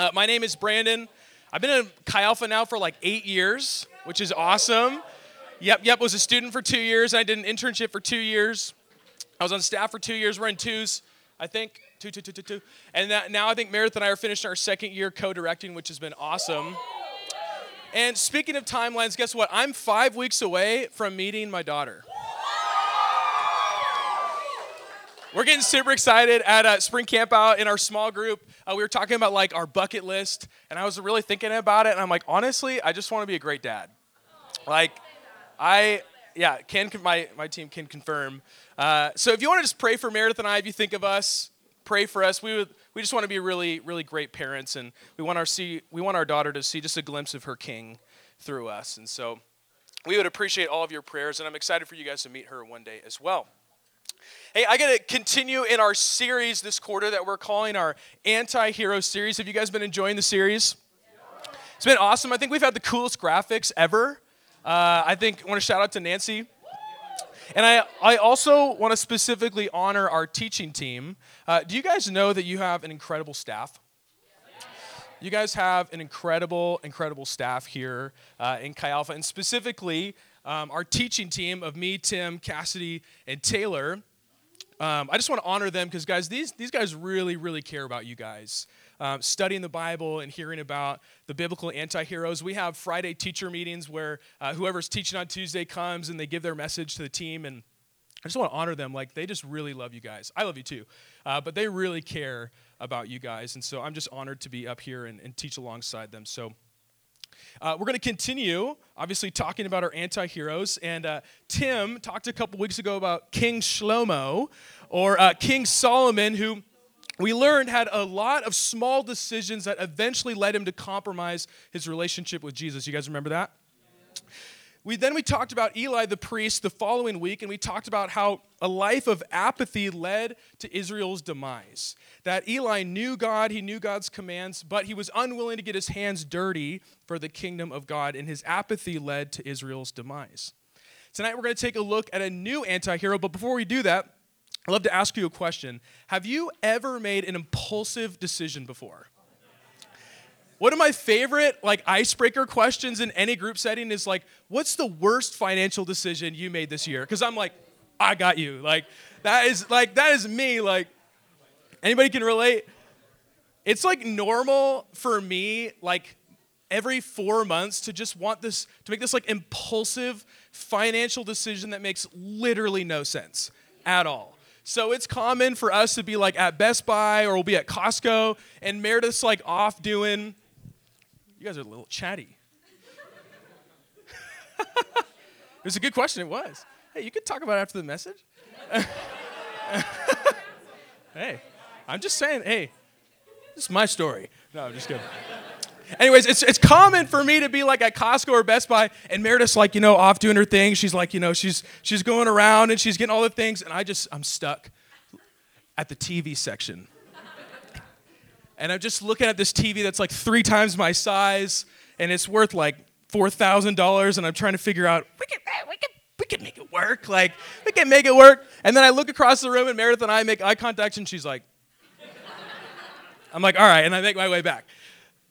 Uh, my name is Brandon. I've been in Chi Alpha now for like eight years, which is awesome. Yep, yep, was a student for two years. I did an internship for two years. I was on staff for two years. We're in twos, I think. Two, two, two, two, two. And that, now I think Meredith and I are finishing our second year co directing, which has been awesome. And speaking of timelines, guess what? I'm five weeks away from meeting my daughter. We're getting super excited at uh, spring camp out in our small group. Uh, we were talking about like our bucket list, and I was really thinking about it. And I'm like, honestly, I just want to be a great dad. Like, I yeah, can my my team can confirm. Uh, so if you want to just pray for Meredith and I, if you think of us, pray for us. We would we just want to be really really great parents, and we want our see we want our daughter to see just a glimpse of her King through us. And so we would appreciate all of your prayers, and I'm excited for you guys to meet her one day as well. Hey, I got to continue in our series this quarter that we're calling our anti hero series. Have you guys been enjoying the series? It's been awesome. I think we've had the coolest graphics ever. Uh, I think I want to shout out to Nancy. And I, I also want to specifically honor our teaching team. Uh, do you guys know that you have an incredible staff? You guys have an incredible, incredible staff here uh, in Chi Alpha, and specifically um, our teaching team of me, Tim, Cassidy, and Taylor. Um, I just want to honor them because, guys, these, these guys really, really care about you guys. Um, studying the Bible and hearing about the biblical anti heroes. We have Friday teacher meetings where uh, whoever's teaching on Tuesday comes and they give their message to the team. And I just want to honor them. Like, they just really love you guys. I love you too. Uh, but they really care about you guys. And so I'm just honored to be up here and, and teach alongside them. So, uh, we're going to continue, obviously, talking about our anti heroes. And uh, Tim talked a couple weeks ago about King Shlomo or uh, King Solomon, who we learned had a lot of small decisions that eventually led him to compromise his relationship with Jesus. You guys remember that? We, then we talked about Eli the priest the following week, and we talked about how a life of apathy led to Israel's demise. That Eli knew God, he knew God's commands, but he was unwilling to get his hands dirty for the kingdom of God, and his apathy led to Israel's demise. Tonight we're going to take a look at a new anti hero, but before we do that, I'd love to ask you a question. Have you ever made an impulsive decision before? One of my favorite like icebreaker questions in any group setting is like, what's the worst financial decision you made this year? Because I'm like, I got you. Like that is like that is me. Like anybody can relate. It's like normal for me, like every four months to just want this to make this like impulsive financial decision that makes literally no sense at all. So it's common for us to be like at Best Buy or we'll be at Costco and Meredith's like off doing you guys are a little chatty. it was a good question. It was. Hey, you could talk about it after the message. hey, I'm just saying, hey, this is my story. No, I'm just kidding. Anyways, it's, it's common for me to be like at Costco or Best Buy, and Meredith's like, you know, off doing her thing. She's like, you know, she's she's going around and she's getting all the things, and I just I'm stuck at the TV section and I'm just looking at this TV that's like three times my size, and it's worth like four thousand dollars, and I'm trying to figure out we can we can we can make it work, like we can make it work. And then I look across the room, and Meredith and I make eye contact, and she's like, I'm like, all right, and I make my way back.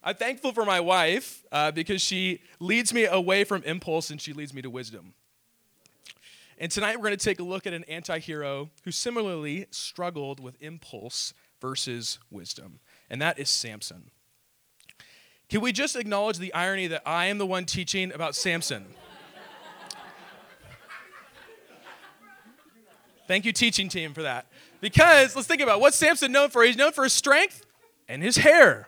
I'm thankful for my wife uh, because she leads me away from impulse and she leads me to wisdom. And tonight we're going to take a look at an anti hero who similarly struggled with impulse versus wisdom and that is Samson. Can we just acknowledge the irony that I am the one teaching about Samson? Thank you, teaching team, for that. Because let's think about it. what's Samson known for? He's known for his strength and his hair.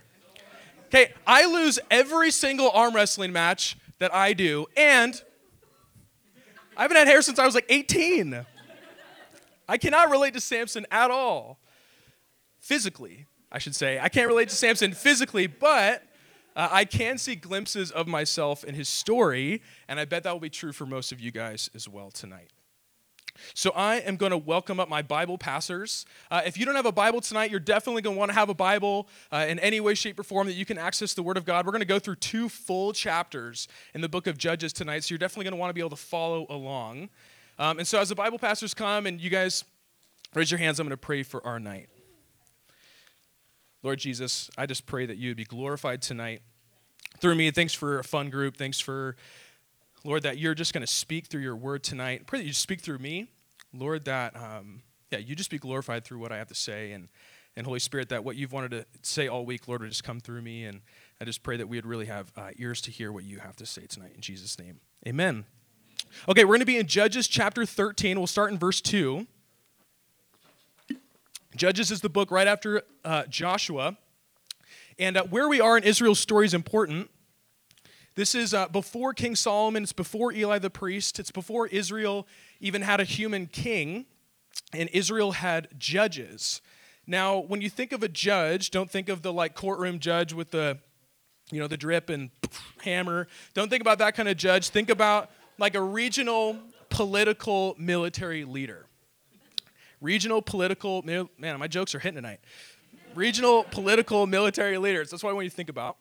Okay, I lose every single arm wrestling match that I do, and I haven't had hair since I was like 18. I cannot relate to Samson at all physically. I should say. I can't relate to Samson physically, but uh, I can see glimpses of myself in his story, and I bet that will be true for most of you guys as well tonight. So I am going to welcome up my Bible passers. Uh, if you don't have a Bible tonight, you're definitely going to want to have a Bible uh, in any way, shape, or form that you can access the Word of God. We're going to go through two full chapters in the book of Judges tonight, so you're definitely going to want to be able to follow along. Um, and so as the Bible pastors come and you guys raise your hands, I'm going to pray for our night. Lord Jesus, I just pray that you would be glorified tonight through me. Thanks for a fun group. Thanks for, Lord, that you're just going to speak through your word tonight. Pray that you speak through me. Lord, that, um, yeah, you just be glorified through what I have to say. And, and Holy Spirit, that what you've wanted to say all week, Lord, would just come through me. And I just pray that we would really have uh, ears to hear what you have to say tonight. In Jesus' name, amen. Okay, we're going to be in Judges chapter 13. We'll start in verse 2. Judges is the book right after uh, Joshua. And uh, where we are in Israel's story is important. This is uh, before King Solomon, it's before Eli the priest, it's before Israel even had a human king, and Israel had judges. Now, when you think of a judge, don't think of the like courtroom judge with the you know the drip and hammer. Don't think about that kind of judge. Think about like a regional political military leader. Regional political man, my jokes are hitting tonight. Regional political military leaders. That's what I want you to think about.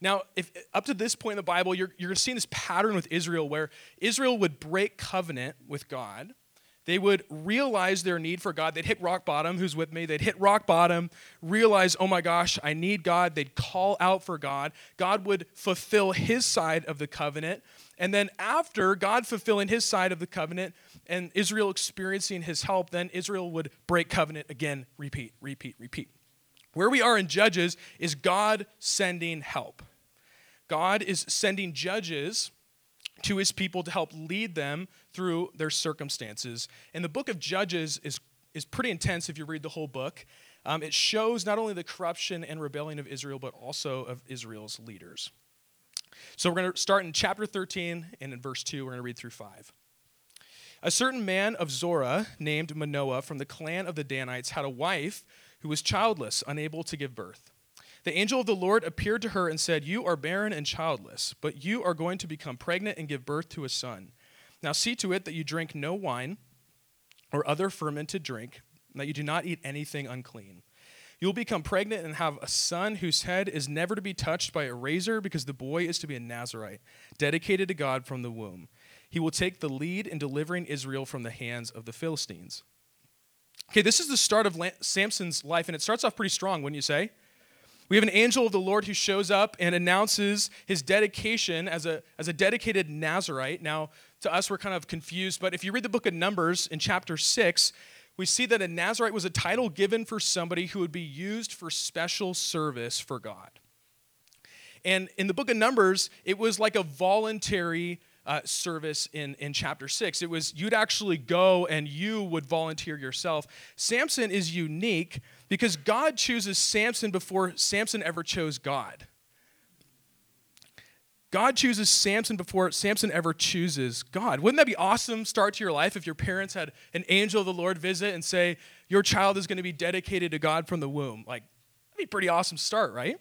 Now, if up to this point in the Bible, you're, you're seeing this pattern with Israel where Israel would break covenant with God. They would realize their need for God. They'd hit rock bottom. Who's with me? They'd hit rock bottom, realize, oh my gosh, I need God. They'd call out for God. God would fulfill his side of the covenant. And then, after God fulfilling his side of the covenant and Israel experiencing his help, then Israel would break covenant again, repeat, repeat, repeat. Where we are in Judges is God sending help. God is sending judges to his people to help lead them through their circumstances. And the book of Judges is, is pretty intense if you read the whole book. Um, it shows not only the corruption and rebellion of Israel, but also of Israel's leaders. So we're going to start in chapter 13, and in verse 2, we're going to read through 5. A certain man of Zorah named Manoah from the clan of the Danites had a wife who was childless, unable to give birth. The angel of the Lord appeared to her and said, You are barren and childless, but you are going to become pregnant and give birth to a son. Now see to it that you drink no wine or other fermented drink, and that you do not eat anything unclean. You will become pregnant and have a son whose head is never to be touched by a razor, because the boy is to be a Nazarite, dedicated to God from the womb. He will take the lead in delivering Israel from the hands of the Philistines. Okay, this is the start of Samson's life, and it starts off pretty strong, wouldn't you say? We have an angel of the Lord who shows up and announces his dedication as a, as a dedicated Nazarite. Now, to us, we're kind of confused, but if you read the book of Numbers in chapter 6, we see that a Nazarite was a title given for somebody who would be used for special service for God. And in the book of Numbers, it was like a voluntary uh, service in, in chapter 6. It was you'd actually go and you would volunteer yourself. Samson is unique because God chooses Samson before Samson ever chose God. God chooses Samson before Samson ever chooses God. Wouldn't that be awesome start to your life if your parents had an angel of the Lord visit and say, Your child is going to be dedicated to God from the womb? Like, that'd be pretty awesome start, right?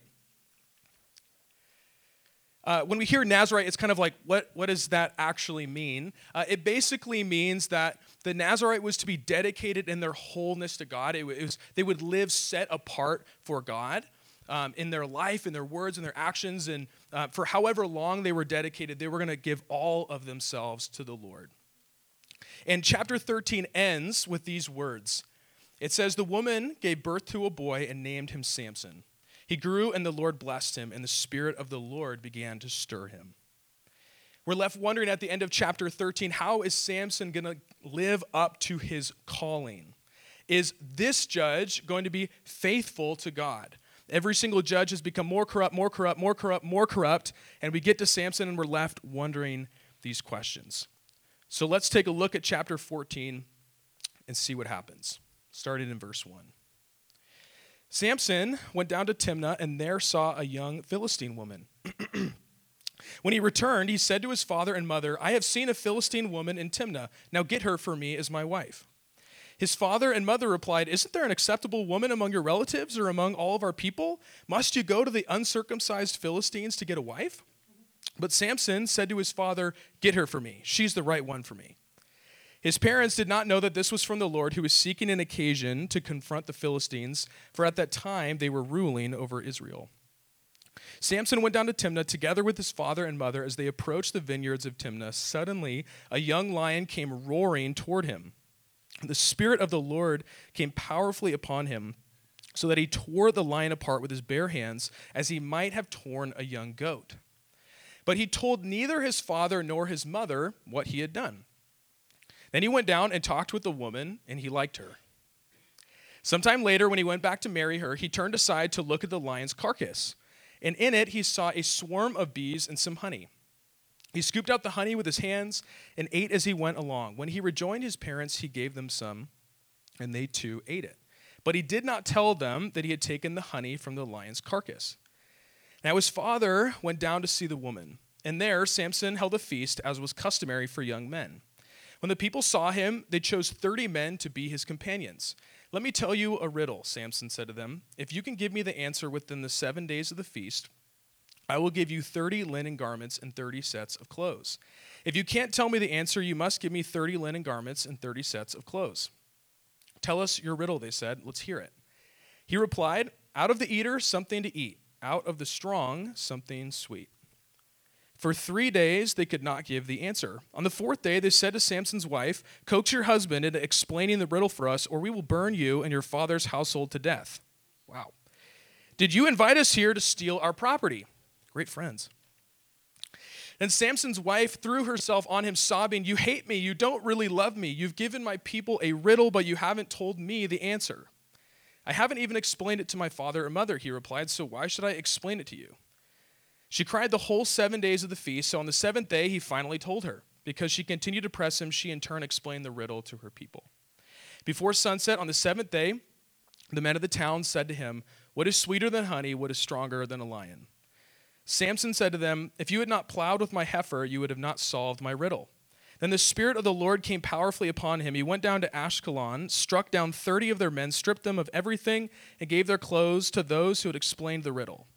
Uh, when we hear Nazarite, it's kind of like, what, what does that actually mean? Uh, it basically means that the Nazarite was to be dedicated in their wholeness to God. It was, they would live set apart for God um, in their life, in their words, in their actions, and uh, for however long they were dedicated, they were going to give all of themselves to the Lord. And chapter 13 ends with these words It says, The woman gave birth to a boy and named him Samson. He grew, and the Lord blessed him, and the Spirit of the Lord began to stir him. We're left wondering at the end of chapter 13 how is Samson going to live up to his calling? Is this judge going to be faithful to God? Every single judge has become more corrupt, more corrupt, more corrupt, more corrupt, and we get to Samson and we're left wondering these questions. So let's take a look at chapter 14 and see what happens, starting in verse 1. Samson went down to Timnah and there saw a young Philistine woman. when he returned, he said to his father and mother, I have seen a Philistine woman in Timnah. Now get her for me as my wife. His father and mother replied, Isn't there an acceptable woman among your relatives or among all of our people? Must you go to the uncircumcised Philistines to get a wife? But Samson said to his father, Get her for me. She's the right one for me. His parents did not know that this was from the Lord, who was seeking an occasion to confront the Philistines, for at that time they were ruling over Israel. Samson went down to Timnah together with his father and mother. As they approached the vineyards of Timnah, suddenly a young lion came roaring toward him. The Spirit of the Lord came powerfully upon him, so that he tore the lion apart with his bare hands, as he might have torn a young goat. But he told neither his father nor his mother what he had done. Then he went down and talked with the woman, and he liked her. Sometime later, when he went back to marry her, he turned aside to look at the lion's carcass, and in it he saw a swarm of bees and some honey. He scooped out the honey with his hands and ate as he went along. When he rejoined his parents, he gave them some, and they too ate it. But he did not tell them that he had taken the honey from the lion's carcass. Now his father went down to see the woman, and there Samson held a feast, as was customary for young men. When the people saw him, they chose 30 men to be his companions. Let me tell you a riddle, Samson said to them. If you can give me the answer within the seven days of the feast, I will give you 30 linen garments and 30 sets of clothes. If you can't tell me the answer, you must give me 30 linen garments and 30 sets of clothes. Tell us your riddle, they said. Let's hear it. He replied, Out of the eater, something to eat. Out of the strong, something sweet. For three days, they could not give the answer. On the fourth day, they said to Samson's wife, Coax your husband into explaining the riddle for us, or we will burn you and your father's household to death. Wow. Did you invite us here to steal our property? Great friends. And Samson's wife threw herself on him, sobbing, You hate me. You don't really love me. You've given my people a riddle, but you haven't told me the answer. I haven't even explained it to my father or mother, he replied, so why should I explain it to you? She cried the whole seven days of the feast, so on the seventh day he finally told her. Because she continued to press him, she in turn explained the riddle to her people. Before sunset on the seventh day, the men of the town said to him, What is sweeter than honey? What is stronger than a lion? Samson said to them, If you had not plowed with my heifer, you would have not solved my riddle. Then the Spirit of the Lord came powerfully upon him. He went down to Ashkelon, struck down 30 of their men, stripped them of everything, and gave their clothes to those who had explained the riddle.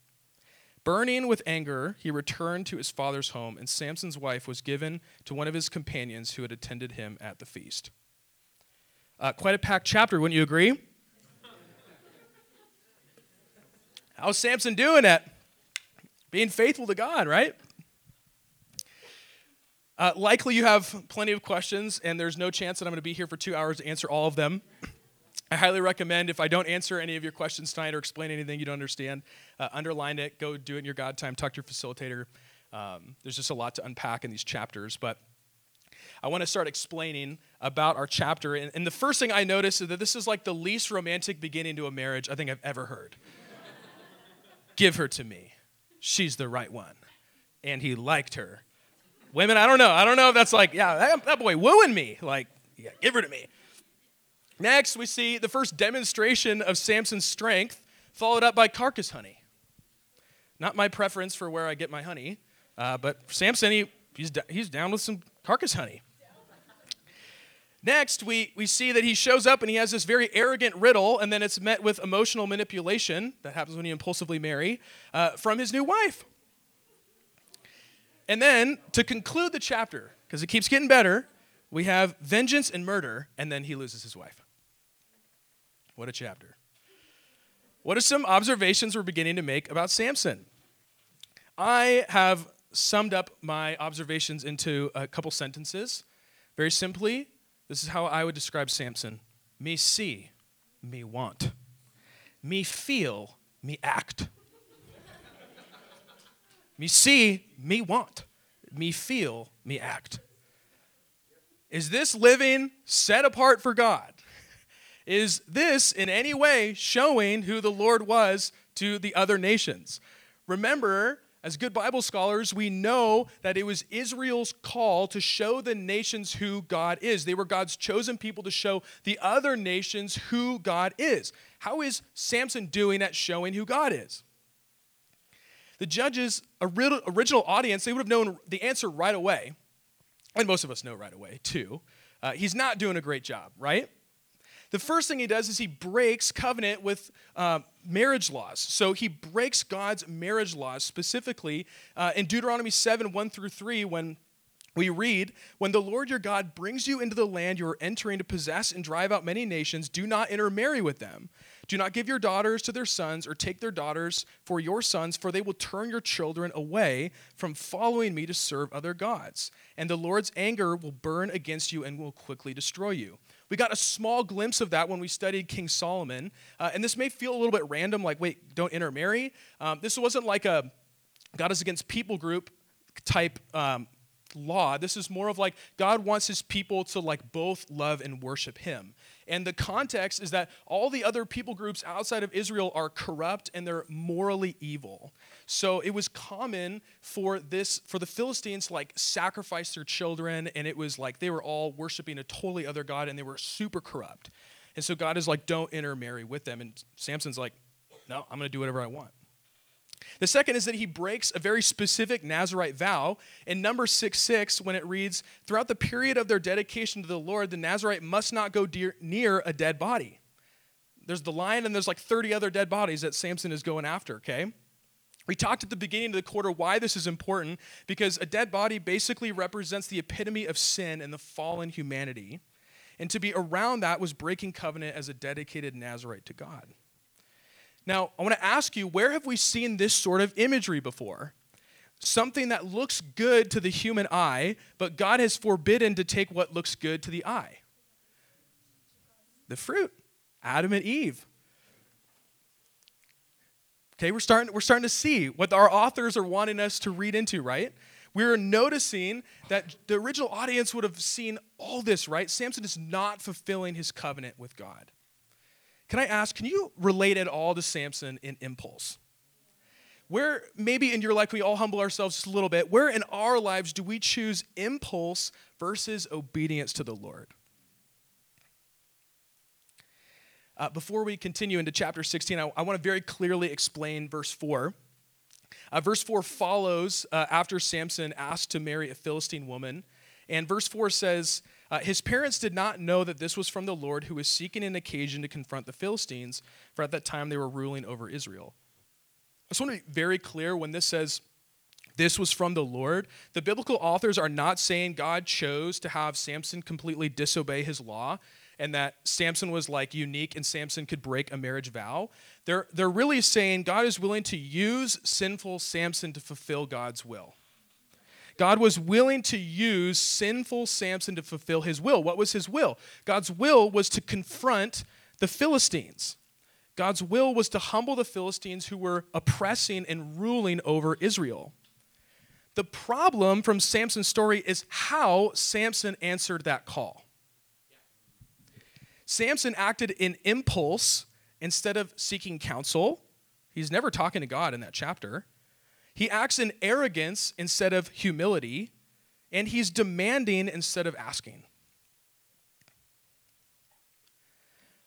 Burning with anger, he returned to his father's home, and Samson's wife was given to one of his companions who had attended him at the feast. Uh, quite a packed chapter, wouldn't you agree? How's Samson doing it? Being faithful to God, right? Uh, likely you have plenty of questions, and there's no chance that I'm going to be here for two hours to answer all of them. I highly recommend if I don't answer any of your questions tonight or explain anything you don't understand, uh, underline it, go do it in your God time, talk to your facilitator. Um, there's just a lot to unpack in these chapters, but I want to start explaining about our chapter. And, and the first thing I notice is that this is like the least romantic beginning to a marriage I think I've ever heard. Give her to me she's the right one. And he liked her. Women, I don't know. I don't know if that's like, yeah, that, that boy wooing me. Like, yeah, give her to me. Next, we see the first demonstration of Samson's strength, followed up by carcass honey. Not my preference for where I get my honey, uh, but Samson, he, he's, he's down with some carcass honey. Next, we, we see that he shows up and he has this very arrogant riddle, and then it's met with emotional manipulation that happens when you impulsively marry uh, from his new wife. And then, to conclude the chapter, because it keeps getting better, we have vengeance and murder, and then he loses his wife. What a chapter. What are some observations we're beginning to make about Samson? I have summed up my observations into a couple sentences. Very simply, this is how I would describe Samson me see, me want, me feel, me act. me see, me want, me feel, me act. Is this living set apart for God? Is this in any way showing who the Lord was to the other nations? Remember, as good Bible scholars, we know that it was Israel's call to show the nations who God is. They were God's chosen people to show the other nations who God is. How is Samson doing at showing who God is? The judges' original audience, they would have known the answer right away. And most of us know right away, too. Uh, he's not doing a great job, right? The first thing he does is he breaks covenant with uh, marriage laws. So he breaks God's marriage laws, specifically uh, in Deuteronomy 7 1 through 3, when we read, When the Lord your God brings you into the land you are entering to possess and drive out many nations, do not intermarry with them. Do not give your daughters to their sons or take their daughters for your sons, for they will turn your children away from following me to serve other gods. And the Lord's anger will burn against you and will quickly destroy you. We got a small glimpse of that when we studied King Solomon. Uh, and this may feel a little bit random, like, wait, don't intermarry. Um, this wasn't like a God is against people group type um, law. This is more of like God wants his people to like both love and worship him. And the context is that all the other people groups outside of Israel are corrupt and they're morally evil. So it was common for this for the Philistines to like sacrifice their children and it was like they were all worshiping a totally other god and they were super corrupt. And so God is like don't intermarry with them and Samson's like no, I'm going to do whatever I want. The second is that he breaks a very specific Nazarite vow in number 6 6 when it reads, Throughout the period of their dedication to the Lord, the Nazarite must not go dear, near a dead body. There's the lion, and there's like 30 other dead bodies that Samson is going after, okay? We talked at the beginning of the quarter why this is important because a dead body basically represents the epitome of sin and the fallen humanity. And to be around that was breaking covenant as a dedicated Nazarite to God. Now, I want to ask you, where have we seen this sort of imagery before? Something that looks good to the human eye, but God has forbidden to take what looks good to the eye. The fruit, Adam and Eve. Okay, we're starting, we're starting to see what our authors are wanting us to read into, right? We're noticing that the original audience would have seen all this, right? Samson is not fulfilling his covenant with God. Can I ask, can you relate at all to Samson in impulse? Where maybe in your life we all humble ourselves just a little bit, where in our lives do we choose impulse versus obedience to the Lord? Uh, before we continue into chapter 16, I, I want to very clearly explain verse 4. Uh, verse 4 follows uh, after Samson asked to marry a Philistine woman. And verse 4 says, uh, his parents did not know that this was from the Lord who was seeking an occasion to confront the Philistines, for at that time they were ruling over Israel. I just want to be very clear when this says this was from the Lord. The biblical authors are not saying God chose to have Samson completely disobey his law and that Samson was like unique and Samson could break a marriage vow. They're, they're really saying God is willing to use sinful Samson to fulfill God's will. God was willing to use sinful Samson to fulfill his will. What was his will? God's will was to confront the Philistines. God's will was to humble the Philistines who were oppressing and ruling over Israel. The problem from Samson's story is how Samson answered that call. Samson acted in impulse instead of seeking counsel. He's never talking to God in that chapter. He acts in arrogance instead of humility, and he's demanding instead of asking.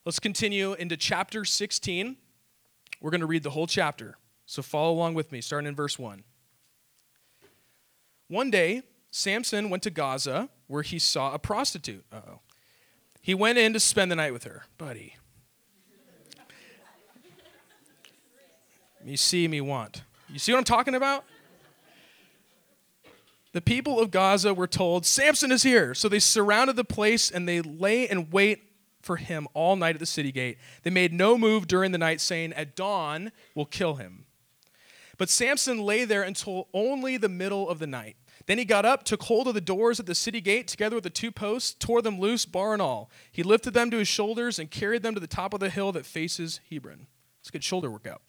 Let's continue into chapter 16. We're going to read the whole chapter. So follow along with me, starting in verse 1. One day, Samson went to Gaza where he saw a prostitute. oh. He went in to spend the night with her. Buddy. me see, me want. You see what I'm talking about? The people of Gaza were told, Samson is here. So they surrounded the place and they lay and wait for him all night at the city gate. They made no move during the night, saying, At dawn, we'll kill him. But Samson lay there until only the middle of the night. Then he got up, took hold of the doors at the city gate, together with the two posts, tore them loose, bar and all. He lifted them to his shoulders and carried them to the top of the hill that faces Hebron. It's a good shoulder workout.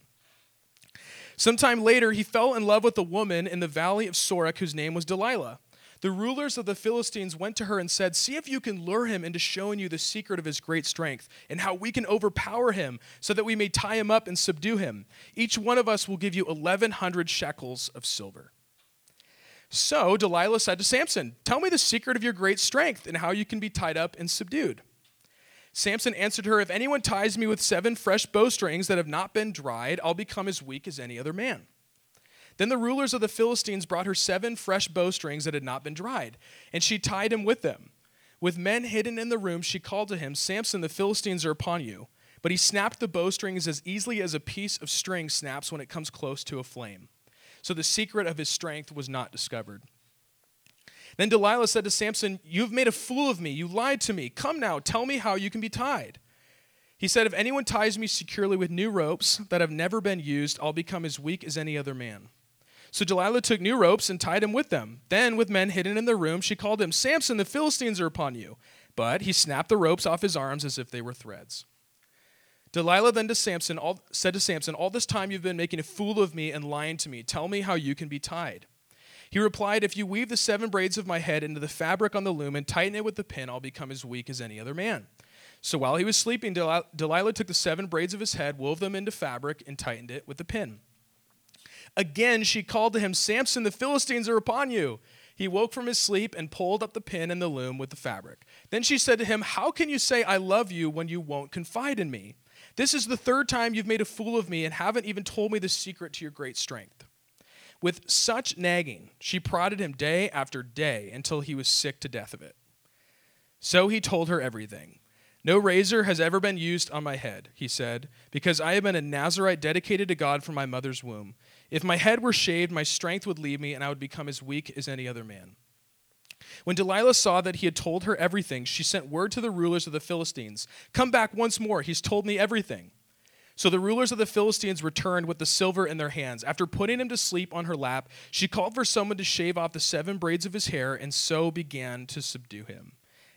Sometime later, he fell in love with a woman in the valley of Sorek whose name was Delilah. The rulers of the Philistines went to her and said, See if you can lure him into showing you the secret of his great strength and how we can overpower him so that we may tie him up and subdue him. Each one of us will give you 1,100 shekels of silver. So Delilah said to Samson, Tell me the secret of your great strength and how you can be tied up and subdued. Samson answered her, If anyone ties me with seven fresh bowstrings that have not been dried, I'll become as weak as any other man. Then the rulers of the Philistines brought her seven fresh bowstrings that had not been dried, and she tied him with them. With men hidden in the room, she called to him, Samson, the Philistines are upon you. But he snapped the bowstrings as easily as a piece of string snaps when it comes close to a flame. So the secret of his strength was not discovered. Then Delilah said to Samson, You've made a fool of me. You lied to me. Come now, tell me how you can be tied. He said, If anyone ties me securely with new ropes that have never been used, I'll become as weak as any other man. So Delilah took new ropes and tied him with them. Then, with men hidden in the room, she called him, Samson, the Philistines are upon you. But he snapped the ropes off his arms as if they were threads. Delilah then to Samson all, said to Samson, All this time you've been making a fool of me and lying to me. Tell me how you can be tied. He replied, If you weave the seven braids of my head into the fabric on the loom and tighten it with the pin, I'll become as weak as any other man. So while he was sleeping, Delilah took the seven braids of his head, wove them into fabric, and tightened it with the pin. Again, she called to him, Samson, the Philistines are upon you. He woke from his sleep and pulled up the pin and the loom with the fabric. Then she said to him, How can you say, I love you, when you won't confide in me? This is the third time you've made a fool of me and haven't even told me the secret to your great strength. With such nagging, she prodded him day after day until he was sick to death of it. So he told her everything. No razor has ever been used on my head, he said, because I have been a Nazarite dedicated to God from my mother's womb. If my head were shaved, my strength would leave me, and I would become as weak as any other man. When Delilah saw that he had told her everything, she sent word to the rulers of the Philistines Come back once more, he's told me everything. So the rulers of the Philistines returned with the silver in their hands. After putting him to sleep on her lap, she called for someone to shave off the seven braids of his hair, and so began to subdue him.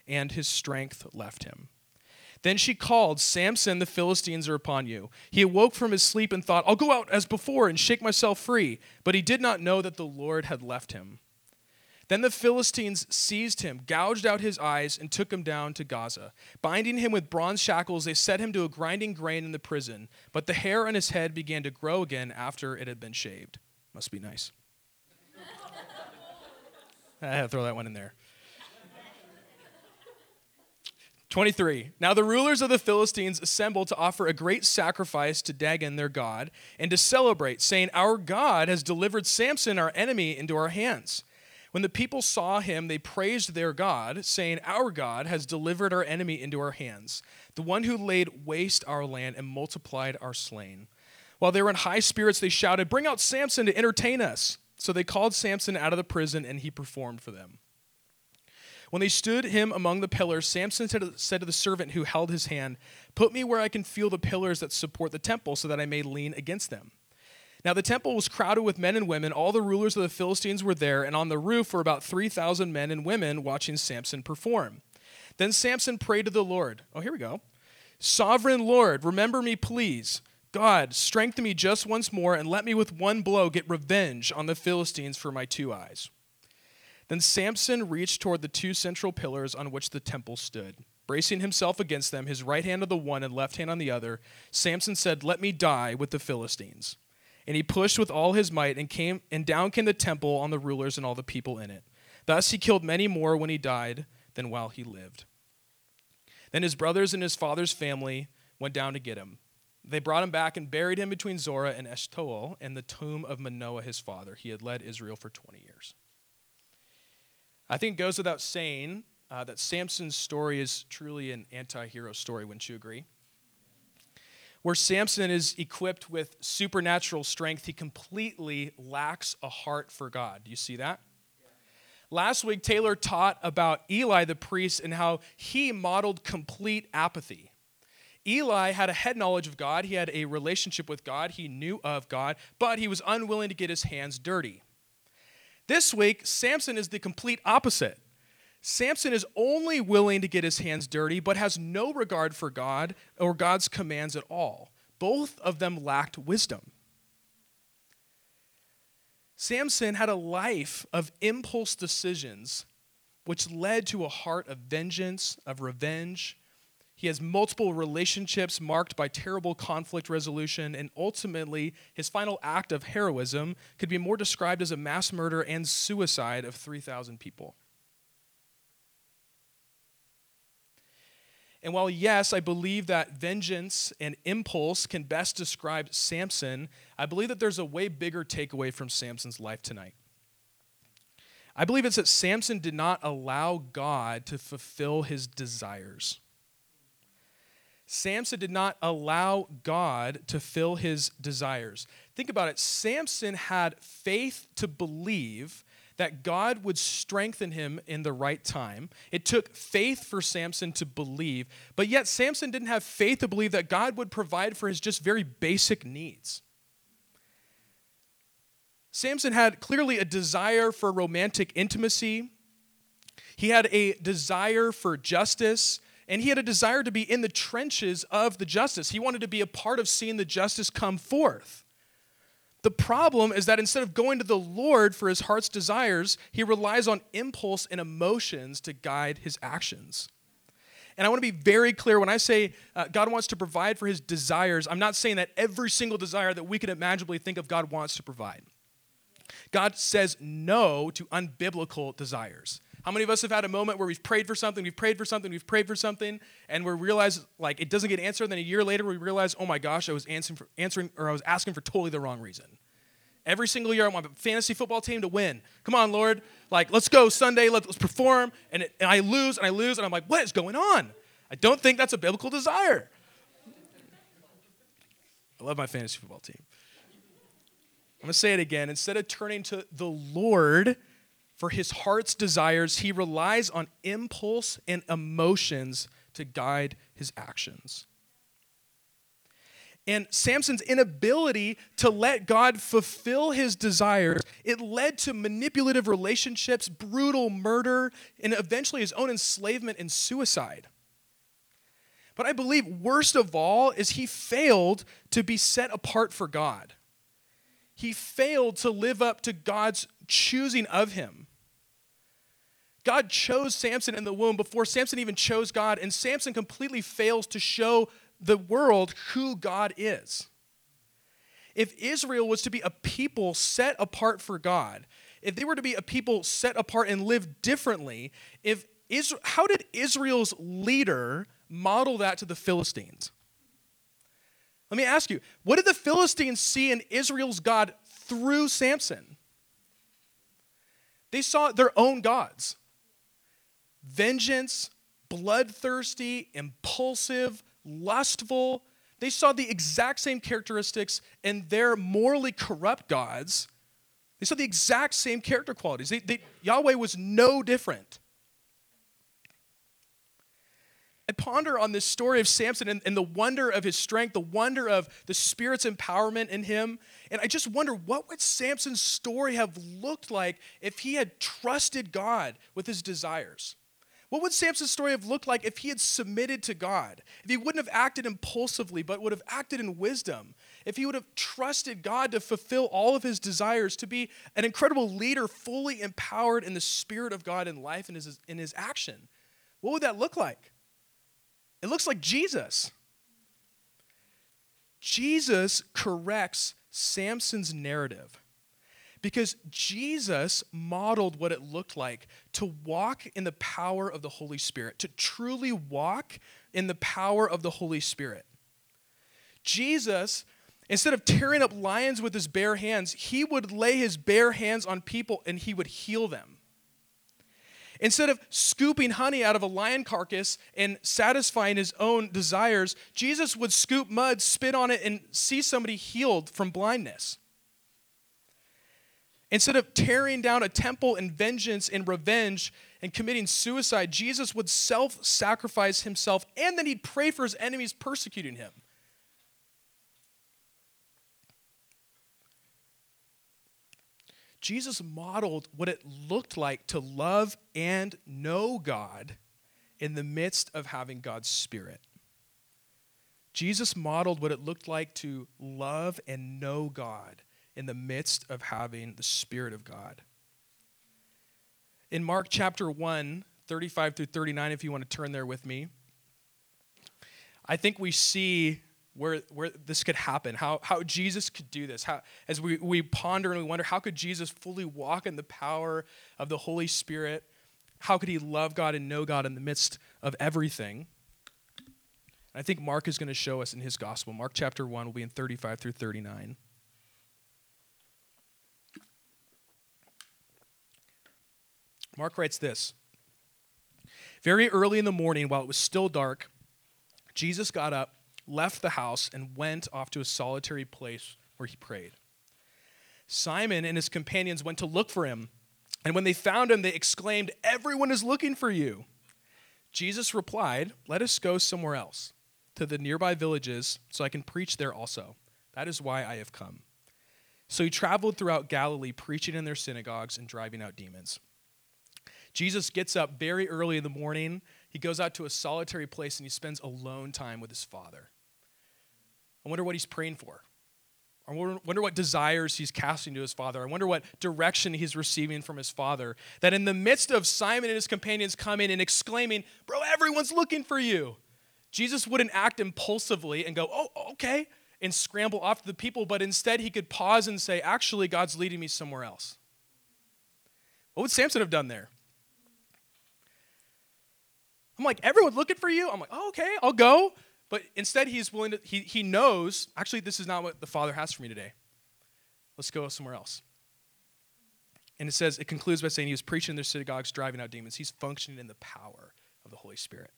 And his strength left him. Then she called, Samson, the Philistines are upon you. He awoke from his sleep and thought, I'll go out as before and shake myself free. But he did not know that the Lord had left him. Then the Philistines seized him, gouged out his eyes, and took him down to Gaza. Binding him with bronze shackles, they set him to a grinding grain in the prison. But the hair on his head began to grow again after it had been shaved. Must be nice. I had to throw that one in there. 23. Now the rulers of the Philistines assembled to offer a great sacrifice to Dagon, their god, and to celebrate, saying, Our God has delivered Samson, our enemy, into our hands. When the people saw him, they praised their God, saying, Our God has delivered our enemy into our hands, the one who laid waste our land and multiplied our slain. While they were in high spirits, they shouted, Bring out Samson to entertain us. So they called Samson out of the prison, and he performed for them. When they stood him among the pillars, Samson said to the servant who held his hand, Put me where I can feel the pillars that support the temple, so that I may lean against them. Now the temple was crowded with men and women. All the rulers of the Philistines were there, and on the roof were about 3,000 men and women watching Samson perform. Then Samson prayed to the Lord. Oh, here we go. Sovereign Lord, remember me, please. God, strengthen me just once more, and let me with one blow get revenge on the Philistines for my two eyes. Then Samson reached toward the two central pillars on which the temple stood. Bracing himself against them, his right hand on the one and left hand on the other, Samson said, Let me die with the Philistines. And he pushed with all his might, and came and down came the temple on the rulers and all the people in it. Thus he killed many more when he died than while he lived. Then his brothers and his father's family went down to get him. They brought him back and buried him between Zorah and Eshtaol in the tomb of Manoah his father. He had led Israel for 20 years. I think it goes without saying uh, that Samson's story is truly an anti hero story, wouldn't you agree? Where Samson is equipped with supernatural strength, he completely lacks a heart for God. Do you see that? Last week, Taylor taught about Eli the priest and how he modeled complete apathy. Eli had a head knowledge of God, he had a relationship with God, he knew of God, but he was unwilling to get his hands dirty. This week, Samson is the complete opposite. Samson is only willing to get his hands dirty, but has no regard for God or God's commands at all. Both of them lacked wisdom. Samson had a life of impulse decisions, which led to a heart of vengeance, of revenge, he has multiple relationships marked by terrible conflict resolution, and ultimately, his final act of heroism could be more described as a mass murder and suicide of 3,000 people. And while, yes, I believe that vengeance and impulse can best describe Samson, I believe that there's a way bigger takeaway from Samson's life tonight. I believe it's that Samson did not allow God to fulfill his desires. Samson did not allow God to fill his desires. Think about it. Samson had faith to believe that God would strengthen him in the right time. It took faith for Samson to believe, but yet Samson didn't have faith to believe that God would provide for his just very basic needs. Samson had clearly a desire for romantic intimacy. He had a desire for justice, and he had a desire to be in the trenches of the justice. He wanted to be a part of seeing the justice come forth. The problem is that instead of going to the Lord for his heart's desires, he relies on impulse and emotions to guide his actions. And I want to be very clear when I say uh, God wants to provide for his desires, I'm not saying that every single desire that we can imaginably think of God wants to provide. God says no to unbiblical desires. How many of us have had a moment where we've prayed for something, we've prayed for something, we've prayed for something, and we realize like it doesn't get answered, and then a year later we realize, oh my gosh, I was answering, for, answering or I was asking for totally the wrong reason. Every single year I want my fantasy football team to win. Come on, Lord. Like, let's go Sunday, let, us perform. And, it, and I lose and I lose, and I'm like, what is going on? I don't think that's a biblical desire. I love my fantasy football team. I'm going to say it again. Instead of turning to the Lord for his heart's desires, he relies on impulse and emotions to guide his actions. And Samson's inability to let God fulfill his desires, it led to manipulative relationships, brutal murder, and eventually his own enslavement and suicide. But I believe worst of all is he failed to be set apart for God. He failed to live up to God's choosing of him. God chose Samson in the womb before Samson even chose God, and Samson completely fails to show the world who God is. If Israel was to be a people set apart for God, if they were to be a people set apart and live differently, if Israel, how did Israel's leader model that to the Philistines? Let me ask you, what did the Philistines see in Israel's God through Samson? They saw their own gods vengeance, bloodthirsty, impulsive, lustful. They saw the exact same characteristics in their morally corrupt gods. They saw the exact same character qualities. They, they, Yahweh was no different. I ponder on this story of Samson and, and, the wonder of his strength, the wonder of the Spirit's empowerment in him. And I just wonder what would Samson's story have looked like if he had trusted God with his desires? What would Samson's story have looked like if he had submitted to God? If he wouldn't have acted impulsively, but would have acted in wisdom? If he would have trusted God to fulfill all of his desires, to be an incredible leader, fully empowered in the Spirit of God in life and his, in his action? What would that look like? It looks like Jesus. Jesus corrects Samson's narrative because Jesus modeled what it looked like to walk in the power of the Holy Spirit, to truly walk in the power of the Holy Spirit. Jesus, instead of tearing up lions with his bare hands, he would lay his bare hands on people and he would heal them. Instead of scooping honey out of a lion carcass and satisfying his own desires, Jesus would scoop mud, spit on it, and see somebody healed from blindness. Instead of tearing down a temple in vengeance and revenge and committing suicide, Jesus would self sacrifice himself and then he'd pray for his enemies persecuting him. Jesus modeled what it looked like to love and know God in the midst of having God's Spirit. Jesus modeled what it looked like to love and know God in the midst of having the Spirit of God. In Mark chapter 1, 35 through 39, if you want to turn there with me, I think we see where, where this could happen, how, how Jesus could do this. How, as we, we ponder and we wonder, how could Jesus fully walk in the power of the Holy Spirit? How could he love God and know God in the midst of everything? I think Mark is going to show us in his gospel. Mark chapter 1 will be in 35 through 39. Mark writes this Very early in the morning, while it was still dark, Jesus got up left the house and went off to a solitary place where he prayed. Simon and his companions went to look for him, and when they found him, they exclaimed, Everyone is looking for you. Jesus replied, Let us go somewhere else, to the nearby villages, so I can preach there also. That is why I have come. So he traveled throughout Galilee, preaching in their synagogues and driving out demons. Jesus gets up very early in the morning. He goes out to a solitary place and he spends alone time with his Father. I wonder what he's praying for. I wonder what desires he's casting to his father. I wonder what direction he's receiving from his father. That in the midst of Simon and his companions coming and exclaiming, Bro, everyone's looking for you, Jesus wouldn't act impulsively and go, Oh, okay, and scramble off to the people, but instead he could pause and say, Actually, God's leading me somewhere else. What would Samson have done there? I'm like, Everyone's looking for you? I'm like, Oh, okay, I'll go. But instead, he's willing to, he, he knows, actually, this is not what the Father has for me today. Let's go somewhere else. And it says, it concludes by saying he was preaching in their synagogues, driving out demons. He's functioning in the power of the Holy Spirit.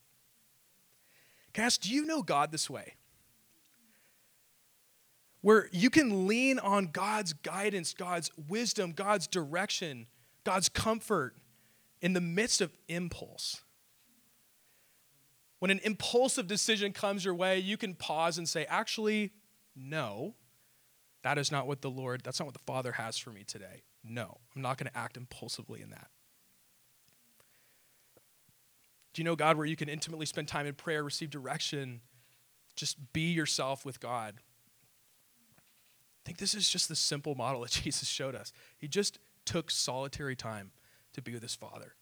Can do you know God this way? Where you can lean on God's guidance, God's wisdom, God's direction, God's comfort in the midst of impulse. When an impulsive decision comes your way, you can pause and say, actually, no, that is not what the Lord, that's not what the Father has for me today. No, I'm not going to act impulsively in that. Do you know God where you can intimately spend time in prayer, receive direction, just be yourself with God? I think this is just the simple model that Jesus showed us. He just took solitary time to be with his Father.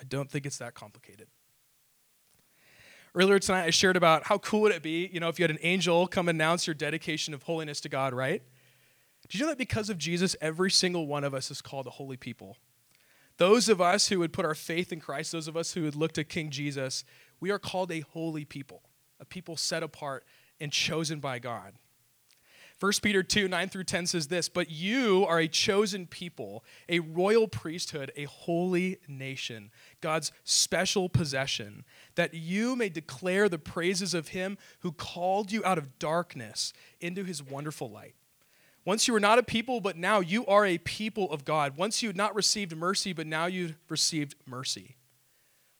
I don't think it's that complicated. Earlier tonight, I shared about how cool would it be, you know, if you had an angel come announce your dedication of holiness to God, right? Did you know that because of Jesus, every single one of us is called a holy people? Those of us who would put our faith in Christ, those of us who would look to King Jesus, we are called a holy people, a people set apart and chosen by God. 1 Peter 2 9 through 10 says this, but you are a chosen people, a royal priesthood, a holy nation, God's special possession, that you may declare the praises of him who called you out of darkness into his wonderful light. Once you were not a people, but now you are a people of God. Once you had not received mercy, but now you've received mercy.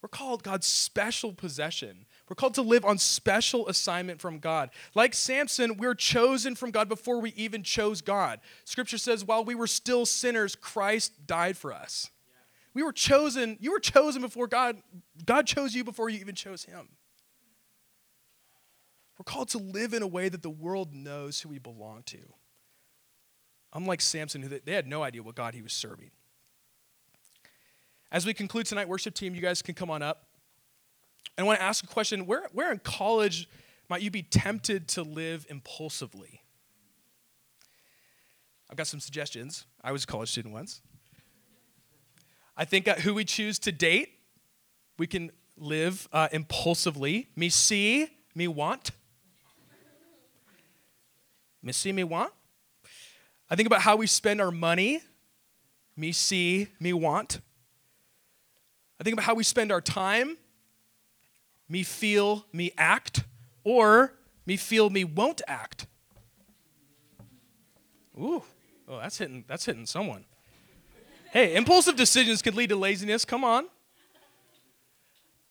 We're called God's special possession. We're called to live on special assignment from God. Like Samson, we're chosen from God before we even chose God. Scripture says, while we were still sinners, Christ died for us. We were chosen, you were chosen before God. God chose you before you even chose him. We're called to live in a way that the world knows who we belong to. Unlike Samson, who they had no idea what God he was serving. As we conclude tonight, worship team, you guys can come on up. I want to ask a question where, where in college might you be tempted to live impulsively? I've got some suggestions. I was a college student once. I think who we choose to date, we can live uh, impulsively. Me see, me want. Me see, me want. I think about how we spend our money. Me see, me want. I think about how we spend our time, me feel, me act, or me feel, me won't act. Ooh, oh, that's hitting, that's hitting someone. Hey, impulsive decisions can lead to laziness. Come on.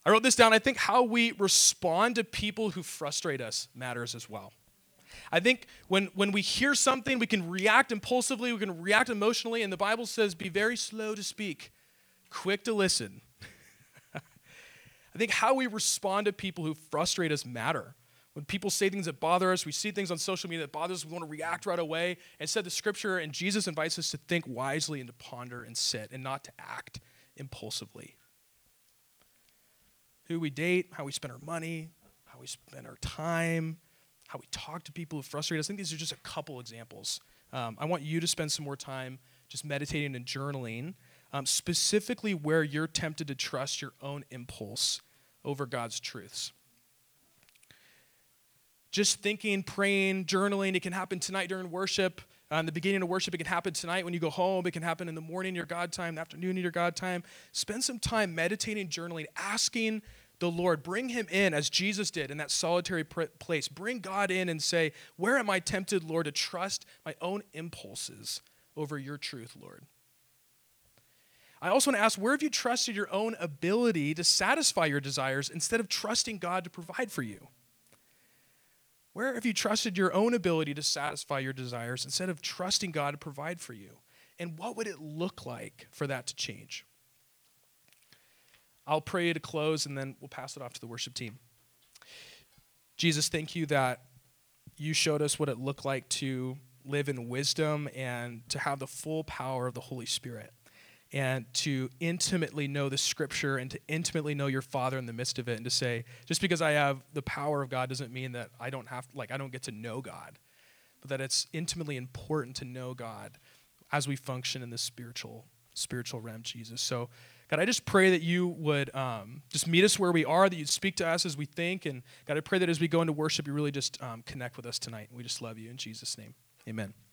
I wrote this down. I think how we respond to people who frustrate us matters as well. I think when, when we hear something, we can react impulsively, we can react emotionally, and the Bible says, be very slow to speak, quick to listen, I think how we respond to people who frustrate us matter. When people say things that bother us, we see things on social media that bother us, we want to react right away. Instead, the scripture and Jesus invites us to think wisely and to ponder and sit and not to act impulsively. Who we date, how we spend our money, how we spend our time, how we talk to people who frustrate us. I think these are just a couple examples. Um, I want you to spend some more time just meditating and journaling, um, specifically where you're tempted to trust your own impulse over God's truths. Just thinking, praying, journaling, it can happen tonight during worship. Uh, in the beginning of worship, it can happen tonight when you go home. It can happen in the morning, your God time, the afternoon, your God time. Spend some time meditating, journaling, asking the Lord. Bring Him in as Jesus did in that solitary place. Bring God in and say, Where am I tempted, Lord, to trust my own impulses over your truth, Lord? I also want to ask where have you trusted your own ability to satisfy your desires instead of trusting God to provide for you? Where have you trusted your own ability to satisfy your desires instead of trusting God to provide for you? And what would it look like for that to change? I'll pray to close and then we'll pass it off to the worship team. Jesus, thank you that you showed us what it looked like to live in wisdom and to have the full power of the Holy Spirit and to intimately know the scripture and to intimately know your father in the midst of it and to say just because i have the power of god doesn't mean that i don't have like i don't get to know god but that it's intimately important to know god as we function in the spiritual spiritual realm jesus. So god i just pray that you would um, just meet us where we are that you'd speak to us as we think and god i pray that as we go into worship you really just um, connect with us tonight. We just love you in jesus name. Amen